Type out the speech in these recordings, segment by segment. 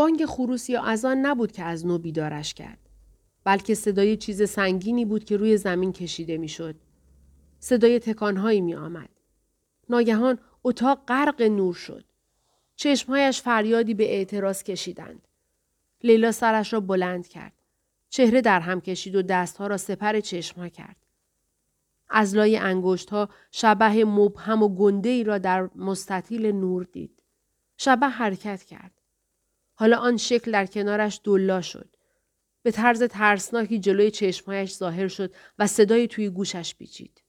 بانگ خروس یا اذان نبود که از نو بیدارش کرد. بلکه صدای چیز سنگینی بود که روی زمین کشیده می‌شد. صدای تکانهایی می آمد. ناگهان اتاق غرق نور شد. چشمهایش فریادی به اعتراض کشیدند. لیلا سرش را بلند کرد. چهره در هم کشید و دستها را سپر چشمها کرد. از لای انگشت ها شبه مبهم و گنده ای را در مستطیل نور دید. شبه حرکت کرد. حالا آن شکل در کنارش دلا شد. به طرز ترسناکی جلوی چشمهایش ظاهر شد و صدای توی گوشش پیچید.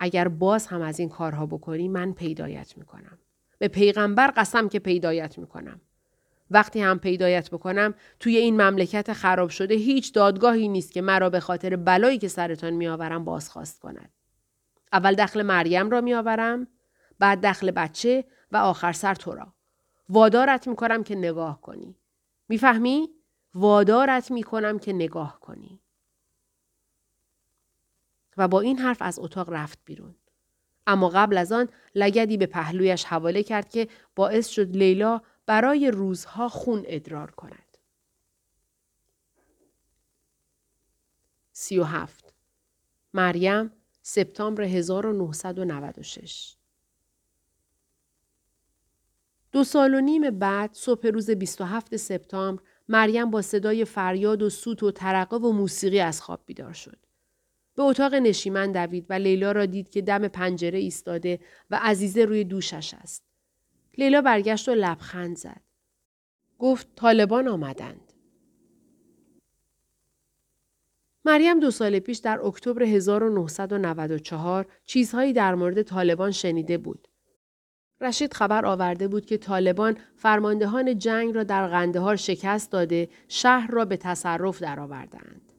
اگر باز هم از این کارها بکنی من پیدایت می‌کنم. به پیغمبر قسم که پیدایت می‌کنم. وقتی هم پیدایت بکنم توی این مملکت خراب شده هیچ دادگاهی نیست که مرا به خاطر بلایی که سرتان میآورم بازخواست کند. اول دخل مریم را میآورم بعد دخل بچه و آخر سر تو را. وادارت می‌کنم که نگاه کنی. می‌فهمی؟ وادارت می‌کنم که نگاه کنی. و با این حرف از اتاق رفت بیرون. اما قبل از آن لگدی به پهلویش حواله کرد که باعث شد لیلا برای روزها خون ادرار کند. سی و هفت مریم سپتامبر 1996 دو سال و نیم بعد صبح روز 27 سپتامبر مریم با صدای فریاد و سوت و ترقه و موسیقی از خواب بیدار شد. به اتاق نشیمن دوید و لیلا را دید که دم پنجره ایستاده و عزیزه روی دوشش است. لیلا برگشت و لبخند زد. گفت طالبان آمدند. مریم دو سال پیش در اکتبر 1994 چیزهایی در مورد طالبان شنیده بود. رشید خبر آورده بود که طالبان فرماندهان جنگ را در قندهار شکست داده شهر را به تصرف درآوردند.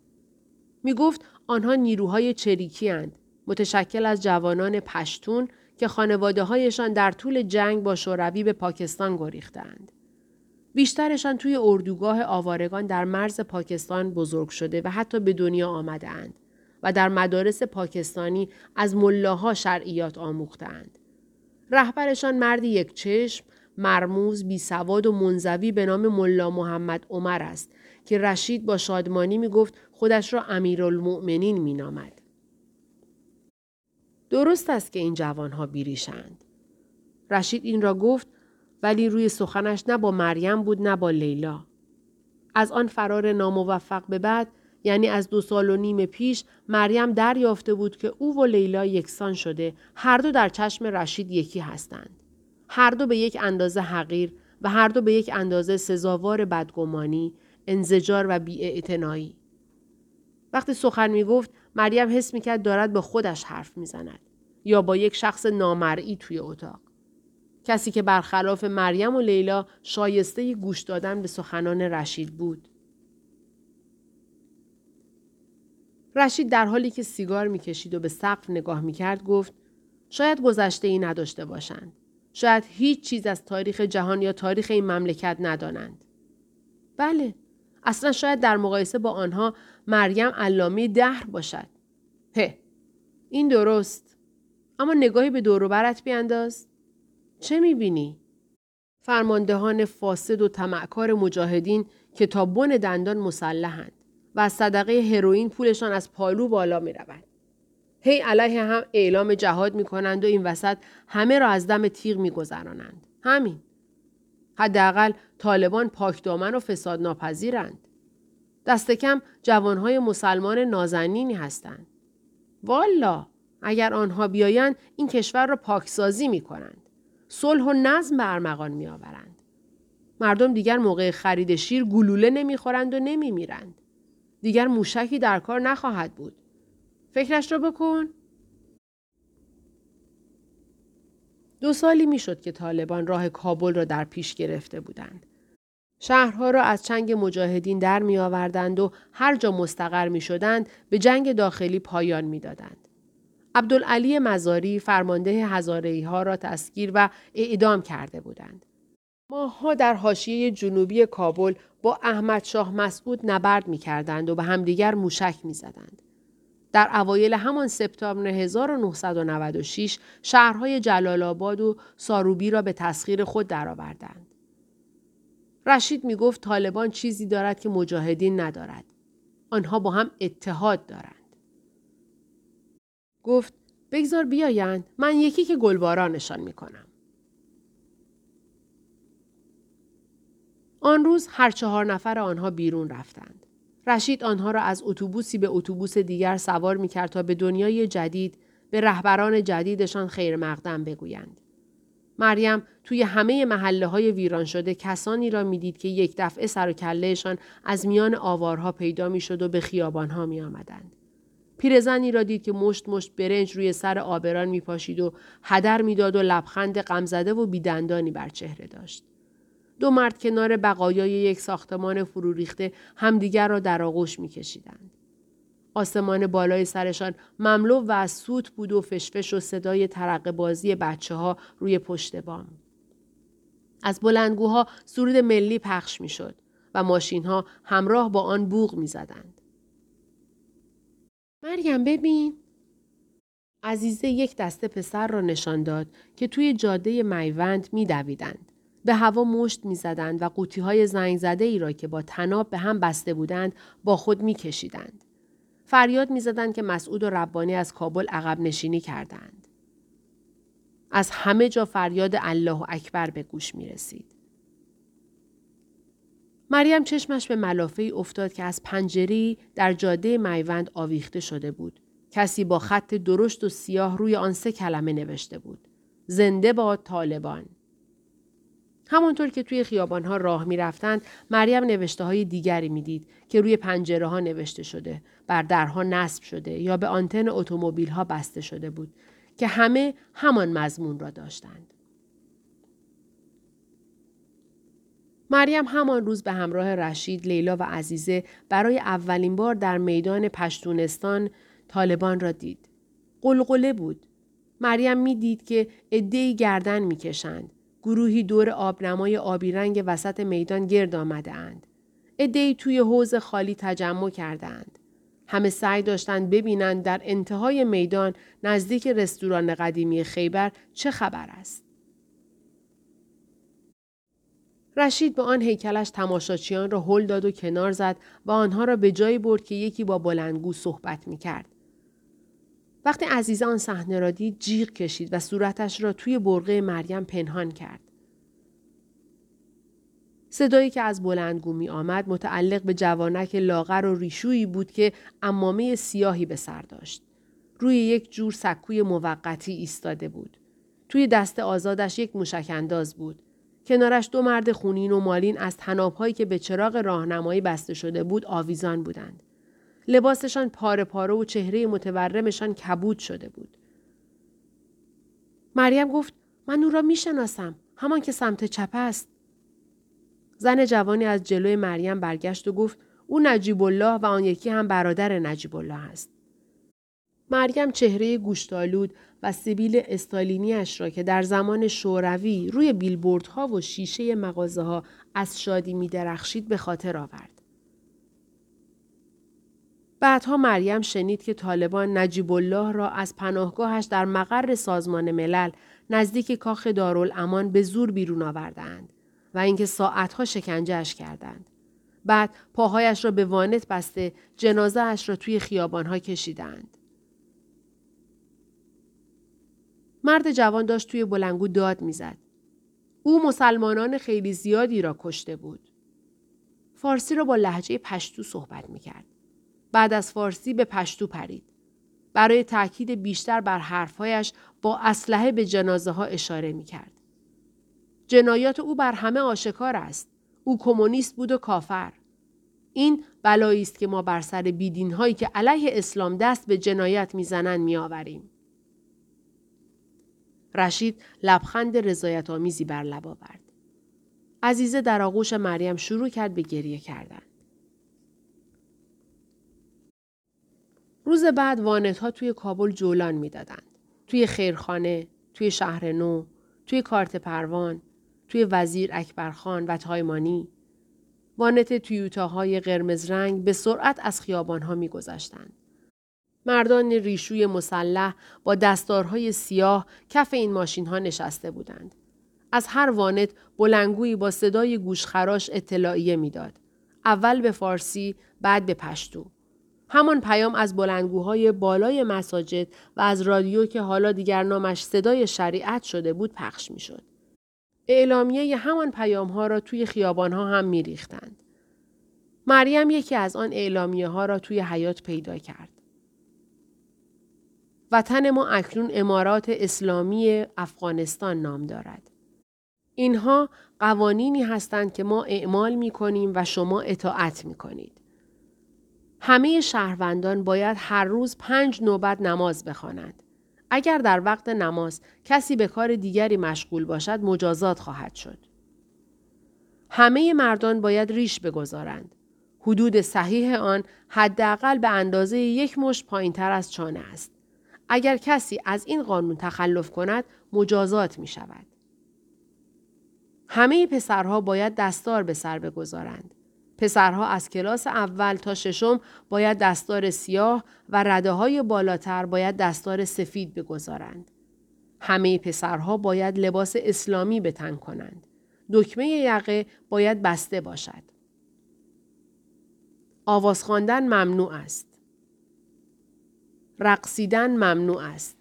می گفت آنها نیروهای چریکی هند، متشکل از جوانان پشتون که خانواده هایشان در طول جنگ با شوروی به پاکستان گریختند. بیشترشان توی اردوگاه آوارگان در مرز پاکستان بزرگ شده و حتی به دنیا آمده اند و در مدارس پاکستانی از ملاها شرعیات آموختند. رهبرشان مردی یک چشم، مرموز، بی سواد و منزوی به نام ملا محمد عمر است که رشید با شادمانی می گفت خودش را امیرالمؤمنین می نامد. درست است که این جوانها بیریشند. رشید این را گفت ولی روی سخنش نه با مریم بود نه با لیلا. از آن فرار ناموفق به بعد یعنی از دو سال و نیم پیش مریم دریافته بود که او و لیلا یکسان شده هر دو در چشم رشید یکی هستند. هر دو به یک اندازه حقیر و هر دو به یک اندازه سزاوار بدگمانی، انزجار و بیاعتنایی. وقتی سخن می گفت مریم حس می کرد دارد با خودش حرف می زند. یا با یک شخص نامرئی توی اتاق. کسی که برخلاف مریم و لیلا شایسته گوش دادن به سخنان رشید بود. رشید در حالی که سیگار می‌کشید و به سقف نگاه می‌کرد گفت شاید گذشته ای نداشته باشند. شاید هیچ چیز از تاریخ جهان یا تاریخ این مملکت ندانند. بله. اصلا شاید در مقایسه با آنها مریم علامه دهر باشد. هه. این درست. اما نگاهی به دوروبرت بیانداز. چه می‌بینی؟ فرماندهان فاسد و تمعکار مجاهدین که تا بن دندان مسلحند و از صدقه هروئین پولشان از پالو بالا می رود. هی علیه هم اعلام جهاد می کنند و این وسط همه را از دم تیغ می گذرانند. همین. حداقل طالبان پاکدامن و فساد ناپذیرند. دست کم جوانهای مسلمان نازنینی هستند. والا اگر آنها بیایند این کشور را پاکسازی می کنند. صلح و نظم به ارمغان می آورند. مردم دیگر موقع خرید شیر گلوله نمی‌خورند و نمیمیرند. دیگر موشکی در کار نخواهد بود. فکرش را بکن. دو سالی می‌شد که طالبان راه کابل را در پیش گرفته بودند. شهرها را از چنگ مجاهدین در می آوردند و هر جا مستقر می شدند به جنگ داخلی پایان می دادند. عبدالعلی مزاری فرمانده هزاره ها را تسکیر و اعدام کرده بودند. ماها در حاشیه جنوبی کابل با احمد شاه مسعود نبرد می کردند و به همدیگر موشک می زدند. در اوایل همان سپتامبر 1996 شهرهای جلال آباد و ساروبی را به تسخیر خود درآوردند. رشید می گفت طالبان چیزی دارد که مجاهدین ندارد. آنها با هم اتحاد دارند. گفت بگذار بیایند من یکی که گلبارانشان می کنم. آن روز هر چهار نفر آنها بیرون رفتند. رشید آنها را از اتوبوسی به اتوبوس دیگر سوار می کرد تا به دنیای جدید به رهبران جدیدشان خیر مقدم بگویند. مریم توی همه محله های ویران شده کسانی را می‌دید که یک دفعه سر و کلهشان از میان آوارها پیدا می شد و به خیابانها می آمدند. پیرزنی را دید که مشت مشت برنج روی سر آبران می پاشید و هدر می‌داد و لبخند غمزده و بیدندانی بر چهره داشت. دو مرد کنار بقایای یک ساختمان فرو ریخته همدیگر را در آغوش می کشیدند. آسمان بالای سرشان مملو و از سوت بود و فشفش و صدای ترق بازی بچه ها روی پشت بام. از بلندگوها سرود ملی پخش می شد و ماشین ها همراه با آن بوغ می زدند. مریم ببین. عزیزه یک دسته پسر را نشان داد که توی جاده میوند می دویدند. به هوا مشت می زدند و قوطی های زنگ زده ای را که با تناب به هم بسته بودند با خود می کشیدند. فریاد می زدند که مسعود و ربانی از کابل عقب نشینی کردند. از همه جا فریاد الله اکبر به گوش می رسید. مریم چشمش به ملافه افتاد که از پنجری در جاده میوند آویخته شده بود. کسی با خط درشت و سیاه روی آن سه کلمه نوشته بود. زنده با طالبان. همانطور که توی خیابانها راه می رفتند، مریم نوشته های دیگری می دید که روی پنجره ها نوشته شده، بر درها نصب شده یا به آنتن اتومبیل ها بسته شده بود که همه همان مضمون را داشتند. مریم همان روز به همراه رشید، لیلا و عزیزه برای اولین بار در میدان پشتونستان طالبان را دید. قلقله بود. مریم می دید که عدهای گردن می کشند. گروهی دور آبنمای آبی رنگ وسط میدان گرد آمده اند. ادهی توی حوز خالی تجمع کردند. همه سعی داشتند ببینند در انتهای میدان نزدیک رستوران قدیمی خیبر چه خبر است. رشید به آن هیکلش تماشاچیان را هل داد و کنار زد و آنها را به جایی برد که یکی با بلندگو صحبت می کرد. وقتی عزیزه آن صحنه را دید جیغ کشید و صورتش را توی برغه مریم پنهان کرد. صدایی که از بلندگو می آمد متعلق به جوانک لاغر و ریشویی بود که امامه سیاهی به سر داشت. روی یک جور سکوی موقتی ایستاده بود. توی دست آزادش یک موشک انداز بود. کنارش دو مرد خونین و مالین از تنابهایی که به چراغ راهنمایی بسته شده بود آویزان بودند. لباسشان پاره پاره و چهره متورمشان کبود شده بود. مریم گفت من او را می‌شناسم همان که سمت چپ است. زن جوانی از جلوی مریم برگشت و گفت او نجیب الله و آن یکی هم برادر نجیب الله است. مریم چهره گوشتالود و سیبیل استالینیش را که در زمان شوروی روی بیلبوردها و شیشه مغازه ها از شادی می درخشید به خاطر آورد. بعدها مریم شنید که طالبان نجیب الله را از پناهگاهش در مقر سازمان ملل نزدیک کاخ دارالامان به زور بیرون آوردند و اینکه ساعتها شکنجهش کردند. بعد پاهایش را به وانت بسته جنازه اش را توی خیابانها کشیدند. مرد جوان داشت توی بلنگو داد می‌زد. او مسلمانان خیلی زیادی را کشته بود. فارسی را با لحجه پشتو صحبت می کرد. بعد از فارسی به پشتو پرید. برای تاکید بیشتر بر حرفهایش با اسلحه به جنازه ها اشاره می کرد. جنایات او بر همه آشکار است. او کمونیست بود و کافر. این بلایی است که ما بر سر بیدین هایی که علیه اسلام دست به جنایت می‌زنند میآوریم. رشید لبخند رضایت آمیزی بر لب آورد. عزیزه در آغوش مریم شروع کرد به گریه کردن. روز بعد وانت ها توی کابل جولان می‌دادند. توی خیرخانه، توی شهر نو، توی کارت پروان، توی وزیر اکبرخان و تایمانی. وانت تویوتاهای قرمز رنگ به سرعت از خیابانها میگذشتند. مردان ریشوی مسلح با دستارهای سیاه کف این ماشین ها نشسته بودند. از هر وانت بلنگویی با صدای گوشخراش اطلاعیه می‌داد. اول به فارسی بعد به پشتو. همان پیام از بلندگوهای بالای مساجد و از رادیو که حالا دیگر نامش صدای شریعت شده بود پخش می شد. اعلامیه همان پیام ها را توی خیابان ها هم می ریختند. مریم یکی از آن اعلامیه ها را توی حیات پیدا کرد. وطن ما اکنون امارات اسلامی افغانستان نام دارد. اینها قوانینی هستند که ما اعمال می کنیم و شما اطاعت می کنید. همه شهروندان باید هر روز پنج نوبت نماز بخوانند. اگر در وقت نماز کسی به کار دیگری مشغول باشد مجازات خواهد شد. همه مردان باید ریش بگذارند. حدود صحیح آن حداقل به اندازه یک مشت پایین تر از چانه است. اگر کسی از این قانون تخلف کند مجازات می شود. همه پسرها باید دستار به سر بگذارند. پسرها از کلاس اول تا ششم باید دستار سیاه و رده های بالاتر باید دستار سفید بگذارند. همه پسرها باید لباس اسلامی به تن کنند. دکمه یقه باید بسته باشد. آواز خواندن ممنوع است. رقصیدن ممنوع است.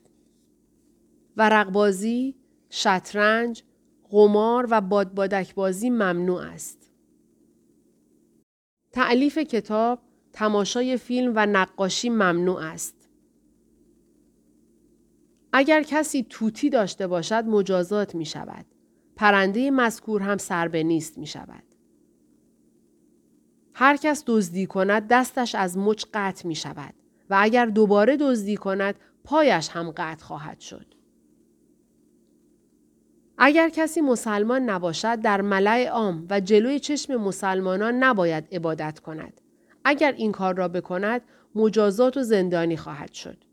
ورقبازی، شطرنج، قمار و بادبادک بازی ممنوع است. تعلیف کتاب، تماشای فیلم و نقاشی ممنوع است. اگر کسی توتی داشته باشد مجازات می شود. پرنده مذکور هم سر به نیست می شود. هر کس دزدی کند دستش از مچ قطع می شود و اگر دوباره دزدی کند پایش هم قطع خواهد شد. اگر کسی مسلمان نباشد در ملع عام و جلوی چشم مسلمانان نباید عبادت کند. اگر این کار را بکند مجازات و زندانی خواهد شد.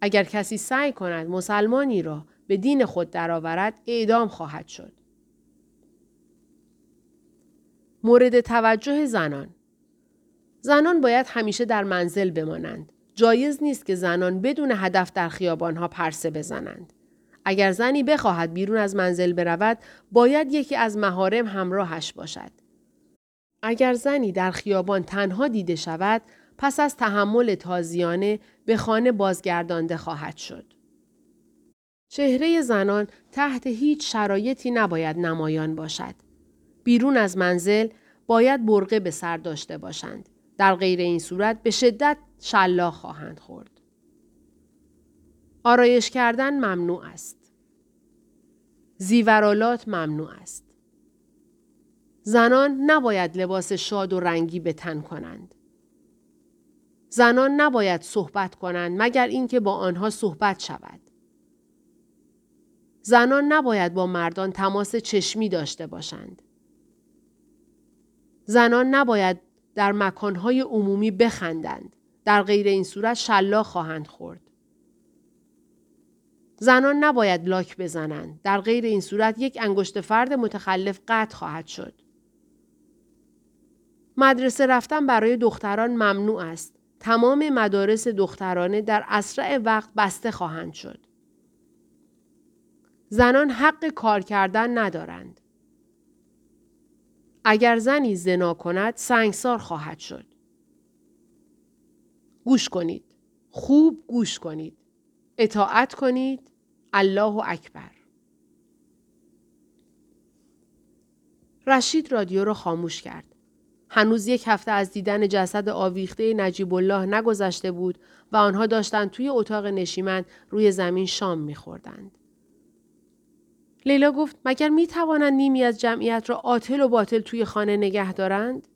اگر کسی سعی کند مسلمانی را به دین خود درآورد اعدام خواهد شد. مورد توجه زنان زنان باید همیشه در منزل بمانند. جایز نیست که زنان بدون هدف در خیابانها پرسه بزنند. اگر زنی بخواهد بیرون از منزل برود باید یکی از مهارم همراهش باشد. اگر زنی در خیابان تنها دیده شود پس از تحمل تازیانه به خانه بازگردانده خواهد شد. چهره زنان تحت هیچ شرایطی نباید نمایان باشد. بیرون از منزل باید برقه به سر داشته باشند. در غیر این صورت به شدت شلاق خواهند خورد. آرایش کردن ممنوع است. زیورالات ممنوع است. زنان نباید لباس شاد و رنگی به تن کنند. زنان نباید صحبت کنند مگر اینکه با آنها صحبت شود. زنان نباید با مردان تماس چشمی داشته باشند. زنان نباید در مکانهای عمومی بخندند. در غیر این صورت شلاق خواهند خورد. زنان نباید لاک بزنند. در غیر این صورت یک انگشت فرد متخلف قطع خواهد شد. مدرسه رفتن برای دختران ممنوع است. تمام مدارس دخترانه در اسرع وقت بسته خواهند شد. زنان حق کار کردن ندارند. اگر زنی زنا کند سنگسار خواهد شد. گوش کنید. خوب گوش کنید. اطاعت کنید. الله اکبر. رشید رادیو را خاموش کرد. هنوز یک هفته از دیدن جسد آویخته نجیب الله نگذشته بود و آنها داشتند توی اتاق نشیمن روی زمین شام میخوردند. لیلا گفت مگر می توانند نیمی از جمعیت را عاطل و باطل توی خانه نگه دارند؟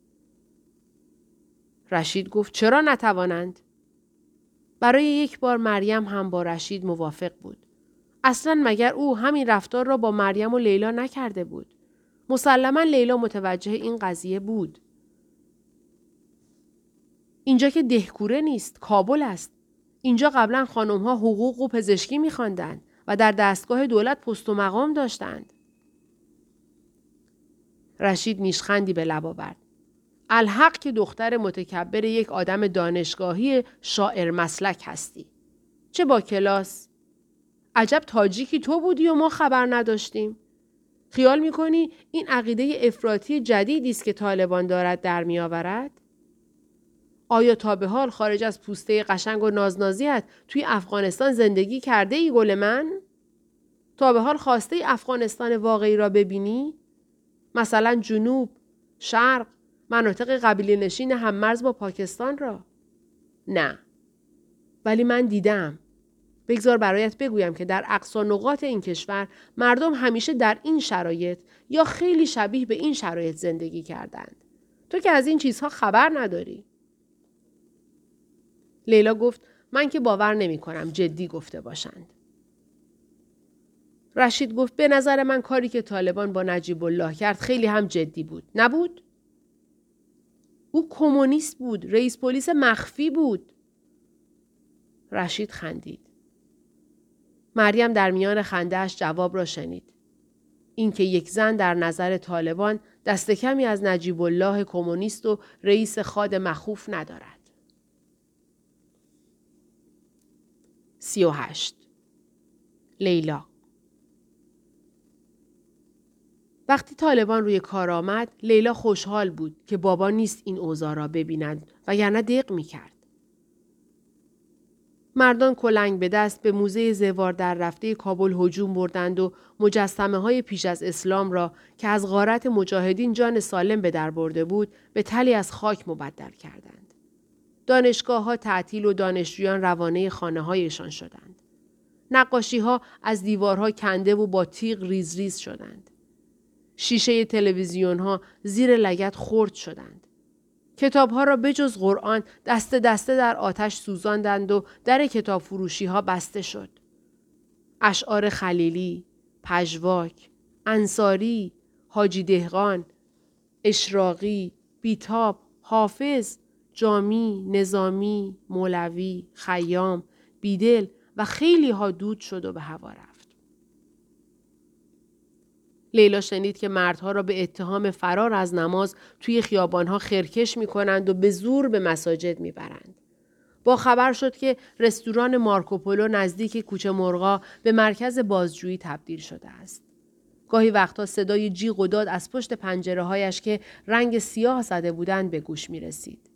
رشید گفت چرا نتوانند؟ برای یک بار مریم هم با رشید موافق بود. اصلا مگر او همین رفتار را با مریم و لیلا نکرده بود. مسلما لیلا متوجه این قضیه بود. اینجا که دهکوره نیست، کابل است. اینجا قبلا خانم ها حقوق و پزشکی میخواندند و در دستگاه دولت پست و مقام داشتند. رشید نیشخندی به لب آورد. الحق که دختر متکبر یک آدم دانشگاهی شاعر مسلک هستی. چه با کلاس؟ عجب تاجیکی تو بودی و ما خبر نداشتیم. خیال می‌کنی این عقیده افراطی جدیدی است که طالبان دارد در میآورد آیا تا به حال خارج از پوسته قشنگ و نازنازیت توی افغانستان زندگی کرده ای گل من؟ تا به حال خواسته افغانستان واقعی را ببینی؟ مثلا جنوب، شرق، مناطق قبیله نشین هممرز با پاکستان را؟ نه. ولی من دیدم. بگذار برایت بگویم که در اقصا نقاط این کشور مردم همیشه در این شرایط یا خیلی شبیه به این شرایط زندگی کردند. تو که از این چیزها خبر نداری. لیلا گفت من که باور نمی کنم جدی گفته باشند. رشید گفت به نظر من کاری که طالبان با نجیب الله کرد خیلی هم جدی بود. نبود؟ او کمونیست بود. رئیس پلیس مخفی بود. رشید خندید. مریم در میان خندهش جواب را شنید. اینکه یک زن در نظر طالبان دست کمی از نجیب الله کمونیست و رئیس خاد مخوف ندارد. سی و هشت لیلا وقتی طالبان روی کار آمد لیلا خوشحال بود که بابا نیست این اوضاع را ببیند و یعنی دق می کرد. مردان کلنگ به دست به موزه زوار در رفته کابل هجوم بردند و مجسمه های پیش از اسلام را که از غارت مجاهدین جان سالم به در برده بود به تلی از خاک مبدل کردند. دانشگاه ها تعطیل و دانشجویان روانه خانه هایشان شدند. نقاشی ها از دیوارها کنده و با تیغ ریز ریز شدند. شیشه تلویزیون ها زیر لگت خرد شدند. کتاب ها را بجز قرآن دست دسته در آتش سوزاندند و در کتاب فروشی ها بسته شد. اشعار خلیلی، پژواک، انصاری، حاجی دهقان، اشراقی، بیتاب، حافظ، جامی، نظامی، مولوی، خیام، بیدل و خیلی ها دود شد و به هوا رفت. لیلا شنید که مردها را به اتهام فرار از نماز توی خیابانها خرکش می کنند و به زور به مساجد می برند. با خبر شد که رستوران مارکوپولو نزدیک کوچه مرغا به مرکز بازجویی تبدیل شده است. گاهی وقتا صدای جیغ و داد از پشت پنجره هایش که رنگ سیاه زده بودند به گوش می رسید.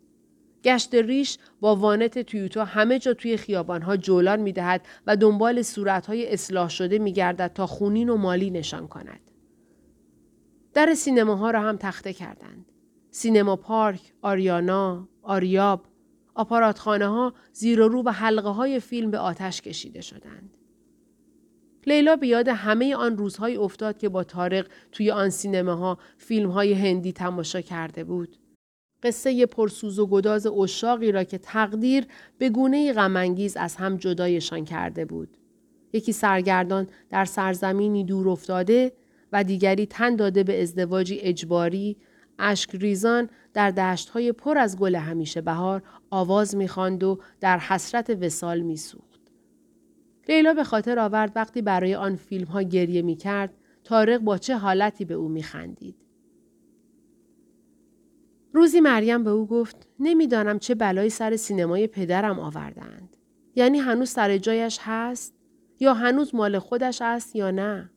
گشت ریش با وانت تویوتا همه جا توی خیابانها جولان می دهد و دنبال صورتهای اصلاح شده می گردد تا خونین و مالی نشان کند. در سینماها را هم تخته کردند. سینما پارک، آریانا، آریاب، آپاراتخانه ها زیر و رو و حلقه های فیلم به آتش کشیده شدند. لیلا به یاد همه آن روزهای افتاد که با تارق توی آن سینماها فیلم های هندی تماشا کرده بود. قصه پرسوز و گداز اشاقی را که تقدیر به گونه غمانگیز از هم جدایشان کرده بود. یکی سرگردان در سرزمینی دور افتاده و دیگری تن داده به ازدواجی اجباری اشک ریزان در دشتهای پر از گل همیشه بهار آواز می‌خواند و در حسرت وسال میسوخت. لیلا به خاطر آورد وقتی برای آن فیلم ها گریه می کرد تارق با چه حالتی به او میخندید. روزی مریم به او گفت نمی‌دانم چه بلایی سر سینمای پدرم آوردند. یعنی هنوز سر جایش هست؟ یا هنوز مال خودش است یا نه؟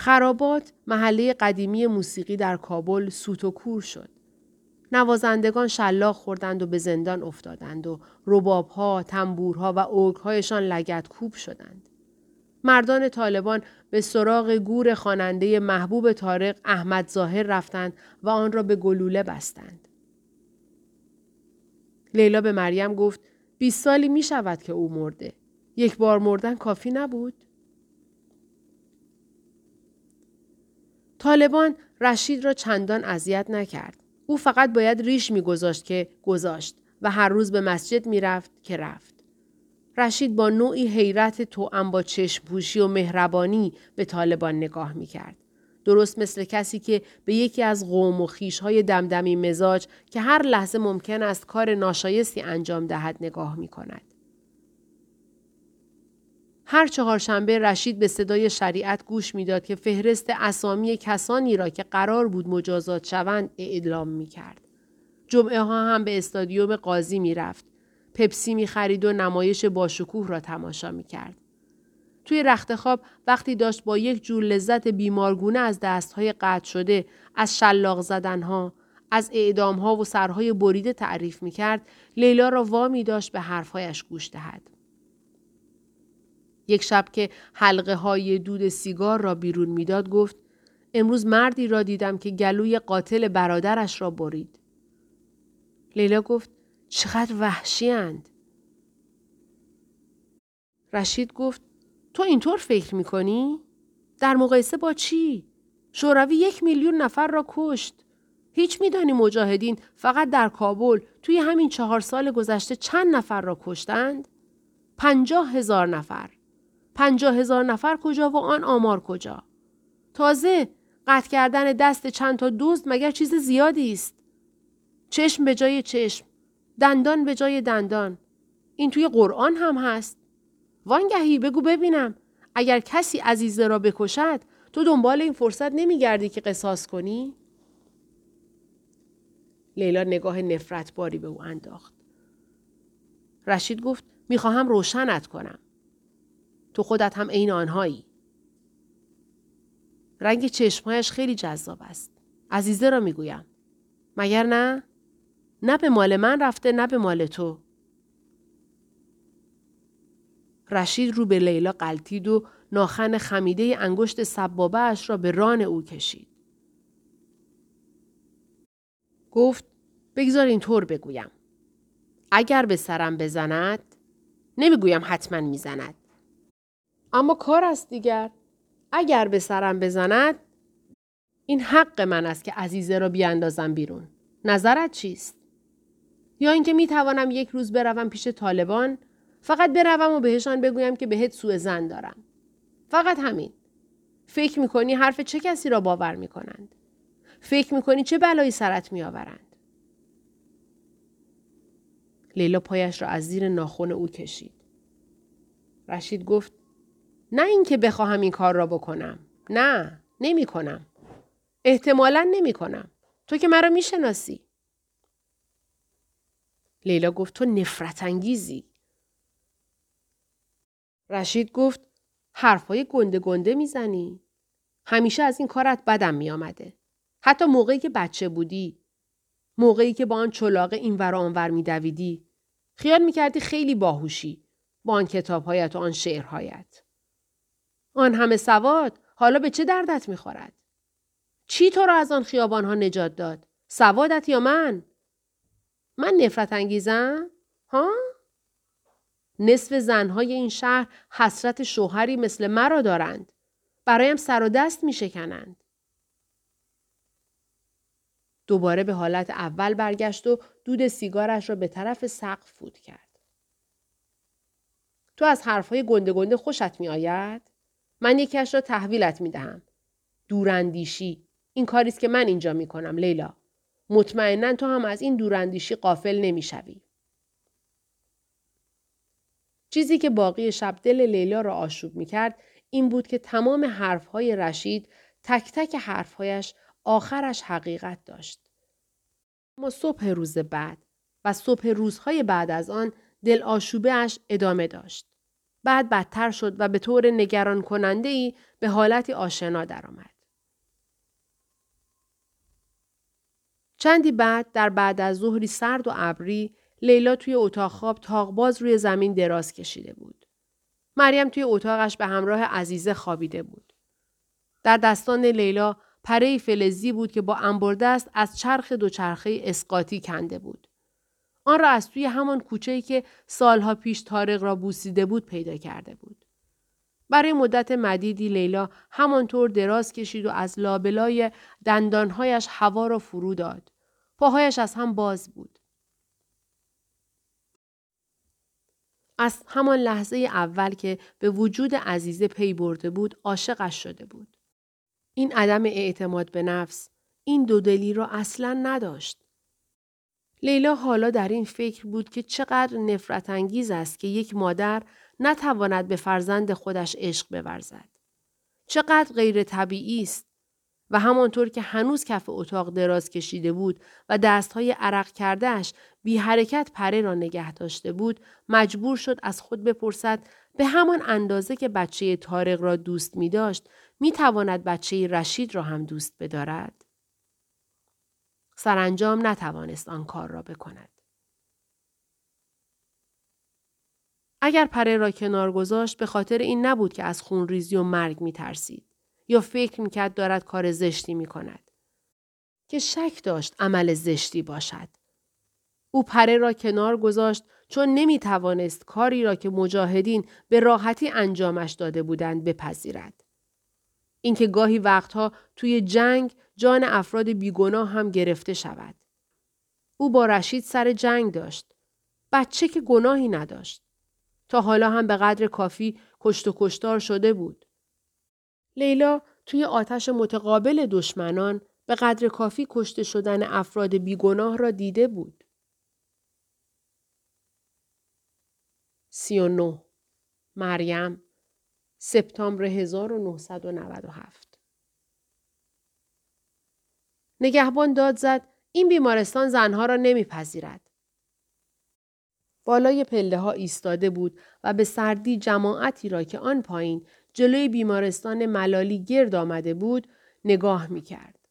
خرابات محله قدیمی موسیقی در کابل سوت و کور شد. نوازندگان شلاق خوردند و به زندان افتادند و ربابها، تنبورها و اوگهایشان لگت کوب شدند. مردان طالبان به سراغ گور خواننده محبوب تارق احمد ظاهر رفتند و آن را به گلوله بستند. لیلا به مریم گفت بیست سالی می شود که او مرده. یک بار مردن کافی نبود؟ طالبان رشید را چندان اذیت نکرد. او فقط باید ریش میگذاشت که گذاشت و هر روز به مسجد می‌رفت که رفت. رشید با نوعی حیرت توأم با چشم پوشی و مهربانی به طالبان نگاه می‌کرد. درست مثل کسی که به یکی از قوم و های دمدمی مزاج که هر لحظه ممکن است کار ناشایستی انجام دهد نگاه می کند. هر چهارشنبه رشید به صدای شریعت گوش می‌داد که فهرست اسامی کسانی را که قرار بود مجازات شوند اعلام می کرد. جمعه ها هم به استادیوم قاضی می رفت. پپسی می خرید و نمایش باشکوه را تماشا می کرد. توی رخت خواب وقتی داشت با یک جور لذت بیمارگونه از دستهای قطع شده، از شلاق زدنها، از اعدامها و سرهای بریده تعریف می کرد، لیلا را وامی داشت به حرفهایش گوش دهد. یک شب که حلقه های دود سیگار را بیرون می‌داد گفت امروز مردی را دیدم که گلوی قاتل برادرش را برید. لیلا گفت چقدر وحشی اند. رشید گفت تو اینطور فکر می‌کنی؟ در مقایسه با چی؟ شوروی یک میلیون نفر را کشت. هیچ میدانی مجاهدین فقط در کابل توی همین چهار سال گذشته چند نفر را کشتند؟ پنجاه هزار نفر. پنجاه هزار نفر کجا و آن آمار کجا؟ تازه قطع کردن دست چند تا دوست مگر چیز زیادی است. چشم به جای چشم. دندان به جای دندان. این توی قرآن هم هست. وانگهی بگو ببینم اگر کسی عزیزه را بکشد تو دنبال این فرصت نمیگردی که قصاص کنی؟ لیلا نگاه نفرت باری به او انداخت. رشید گفت می‌خواهم روشنت کنم. تو خودت هم عین آنهایی. رنگ چشمهایش خیلی جذاب است. عزیزه را می‌گویم. مگر نه؟ نه به مال من رفته نه به مال تو. رشید رو به لیلا قلتید و ناخن خمیده انگشت سبابه اش را به ران او کشید. گفت بگذار اینطور بگویم. اگر به سرم بزند نمی‌گویم حتما می‌زند. اما کار است دیگر. اگر به سرم بزند این حق من است که عزیزه را بیاندازم بیرون. نظرت چیست؟ یا اینکه می توانم یک روز بروم پیش طالبان فقط بروم و بهشان بگویم که بهت سوء زن دارم. فقط همین. فکر می‌کنی حرف چه کسی را باور می‌کنند؟ فکر می‌کنی چه بلایی سرت میآورند؟ لیلا پایش را از زیر ناخون او کشید. رشید گفت نه اینکه بخواهم این کار را بکنم. نه، نمی کنم. احتمالا نمی کنم. تو که مرا می‌شناسی. لیلا گفت تو نفرت انگیزی. رشید گفت حرفای گنده گنده می‌زنی. همیشه از این کارت بدم می آمده. حتی موقعی که بچه بودی. موقعی که با آن چلاقه این ور آنور می دویدی. خیال می کردی خیلی باهوشی. با آن کتابهایت و آن شعرهایت. آن همه سواد حالا به چه دردت می خورد؟ چی تو را از آن خیابان ها نجات داد؟ سوادت یا من؟ من نفرت انگیزم؟ ها؟ نصف زنهای این شهر حسرت شوهری مثل مرا دارند. برایم سر و دست می شکنند. دوباره به حالت اول برگشت و دود سیگارش را به طرف سقف فوت کرد. تو از حرفهای گنده گنده خوشت می آید؟ من یکیش را تحویلت می دهم. دوراندیشی. این کاریست که من اینجا می کنم لیلا. مطمئنا تو هم از این دوراندیشی قافل نمی شوی. چیزی که باقی شب دل لیلا را آشوب می کرد این بود که تمام حرفهای رشید تک تک حرفهایش آخرش حقیقت داشت. اما صبح روز بعد و صبح روزهای بعد از آن دل آشوبه ادامه داشت. بعد بدتر شد و به طور نگران کننده ای به حالتی آشنا درآمد. چندی بعد در بعد از ظهری سرد و ابری لیلا توی اتاق خواب تاقباز روی زمین دراز کشیده بود. مریم توی اتاقش به همراه عزیزه خوابیده بود. در دستان لیلا پره فلزی بود که با انبردست از چرخ دوچرخه اسقاطی کنده بود. آن را از توی همان کوچه‌ای که سالها پیش تارق را بوسیده بود پیدا کرده بود. برای مدت مدیدی لیلا همانطور دراز کشید و از لابلای دندانهایش هوا را فرو داد. پاهایش از هم باز بود. از همان لحظه اول که به وجود عزیزه پی برده بود عاشقش شده بود. این عدم اعتماد به نفس این دودلی را اصلا نداشت. لیلا حالا در این فکر بود که چقدر نفرت انگیز است که یک مادر نتواند به فرزند خودش عشق بورزد. چقدر غیر طبیعی است و همانطور که هنوز کف اتاق دراز کشیده بود و دستهای عرق کردهش بی حرکت پره را نگه داشته بود مجبور شد از خود بپرسد به همان اندازه که بچه تارق را دوست می داشت می تواند بچه رشید را هم دوست بدارد؟ سرانجام نتوانست آن کار را بکند. اگر پره را کنار گذاشت به خاطر این نبود که از خونریزی و مرگ می ترسید. یا فکر می‌کرد دارد کار زشتی می کند. که شک داشت عمل زشتی باشد. او پره را کنار گذاشت چون نمی توانست کاری را که مجاهدین به راحتی انجامش داده بودند بپذیرد. اینکه گاهی وقتها توی جنگ جان افراد بیگناه هم گرفته شود. او با رشید سر جنگ داشت. بچه که گناهی نداشت. تا حالا هم به قدر کافی کشت و کشتار شده بود. لیلا توی آتش متقابل دشمنان به قدر کافی کشته شدن افراد بیگناه را دیده بود. 39 مریم سپتامبر 1997 نگهبان داد زد این بیمارستان زنها را نمیپذیرد. بالای پله ها ایستاده بود و به سردی جماعتی را که آن پایین جلوی بیمارستان ملالی گرد آمده بود نگاه می کرد.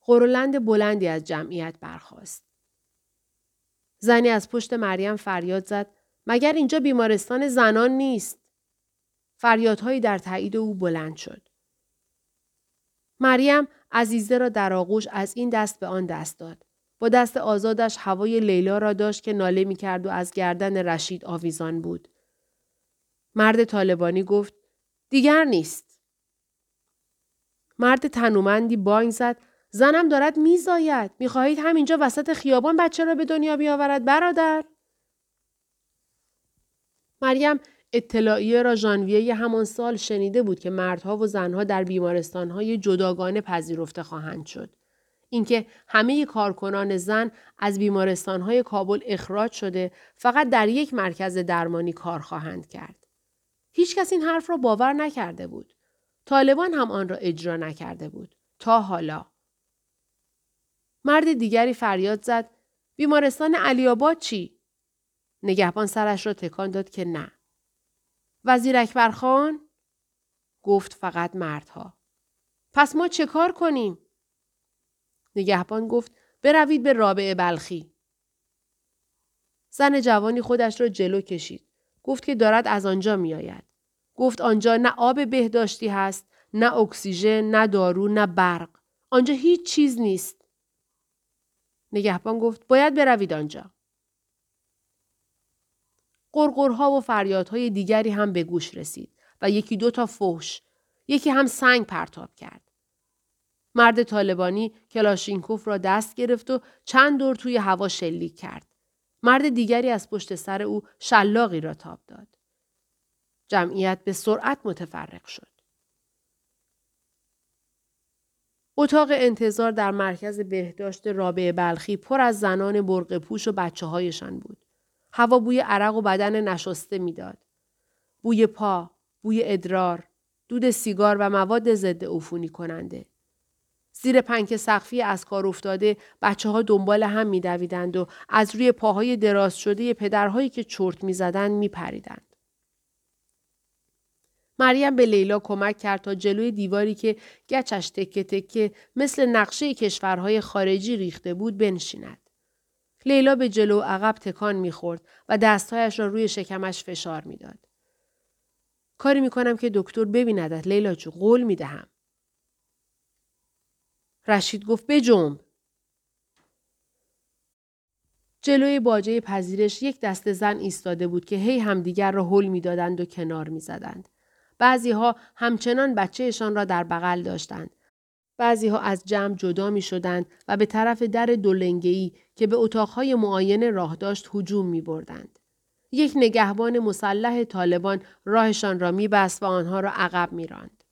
قرولند بلندی از جمعیت برخاست. زنی از پشت مریم فریاد زد مگر اینجا بیمارستان زنان نیست؟ فریادهایی در تایید او بلند شد. مریم عزیزه را در آغوش از این دست به آن دست داد. با دست آزادش هوای لیلا را داشت که ناله می کرد و از گردن رشید آویزان بود. مرد طالبانی گفت دیگر نیست. مرد تنومندی بانگ زد زنم دارد میزاید می‌خواهید همینجا وسط خیابان بچه را به دنیا بیاورد برادر مریم اطلاعیه را ژانویه همان سال شنیده بود که مردها و زنها در بیمارستانهای جداگانه پذیرفته خواهند شد. اینکه همه کارکنان زن از بیمارستانهای کابل اخراج شده فقط در یک مرکز درمانی کار خواهند کرد. هیچکس این حرف را باور نکرده بود. طالبان هم آن را اجرا نکرده بود. تا حالا. مرد دیگری فریاد زد بیمارستان علیاباد چی؟ نگهبان سرش را تکان داد که نه. وزیر اکبر خان؟ گفت فقط مردها. پس ما چه کار کنیم؟ نگهبان گفت بروید به رابعه بلخی. زن جوانی خودش را جلو کشید. گفت که دارد از آنجا می آید. گفت آنجا نه آب بهداشتی هست، نه اکسیژن، نه دارو، نه برق. آنجا هیچ چیز نیست. نگهبان گفت باید بروید آنجا. قرقرها و فریادهای دیگری هم به گوش رسید و یکی دو تا فحش یکی هم سنگ پرتاب کرد. مرد طالبانی کلاشینکوف را دست گرفت و چند دور توی هوا شلیک کرد. مرد دیگری از پشت سر او شلاقی را تاب داد. جمعیت به سرعت متفرق شد. اتاق انتظار در مرکز بهداشت رابعه بلخی پر از زنان برق پوش و بچه هایشان بود. هوا بوی عرق و بدن نشسته می‌داد. بوی پا، بوی ادرار، دود سیگار و مواد ضد عفونی کننده. زیر پنک سقفی از کار افتاده بچه ها دنبال هم میدویدند و از روی پاهای دراز شده پدرهایی که چرت می‌زدند میپریدند. مریم به لیلا کمک کرد تا جلوی دیواری که گچش تکه تکه مثل نقشه کشورهای خارجی ریخته بود بنشیند. لیلا به جلو عقب تکان می‌خورد و دستهایش را روی شکمش فشار می‌داد. کاری می‌کنم که دکتر ببیندت لیلا جو قول می‌دهم. رشید گفت بجنب. جلوی باجه پذیرش یک دست زن ایستاده بود که هی همدیگر را حل می‌دادند و کنار می‌زدند. بعضی ها همچنان بچهشان را در بغل داشتند. بعضی ها از جمع جدا می شدند و به طرف در دولنگهی که به اتاقهای معاینه راه داشت هجوم می بردند. یک نگهبان مسلح طالبان راهشان را می بست و آنها را عقب می راند.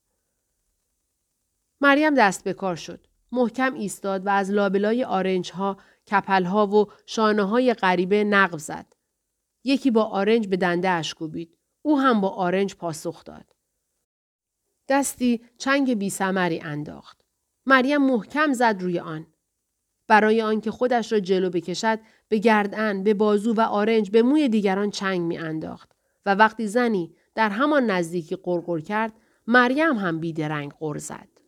مریم دست به کار شد. محکم ایستاد و از لابلای آرنج ها، کپل ها و شانه های غریبه نقب زد. یکی با آرنج به دنده اش کوبید. او هم با آرنج پاسخ داد. دستی چنگ بی سمری انداخت. مریم محکم زد روی آن. برای آنکه خودش را جلو بکشد به گردن، به بازو و آرنج به موی دیگران چنگ می انداخت. و وقتی زنی در همان نزدیکی قرقر کرد مریم هم بیدرنگ قر زد.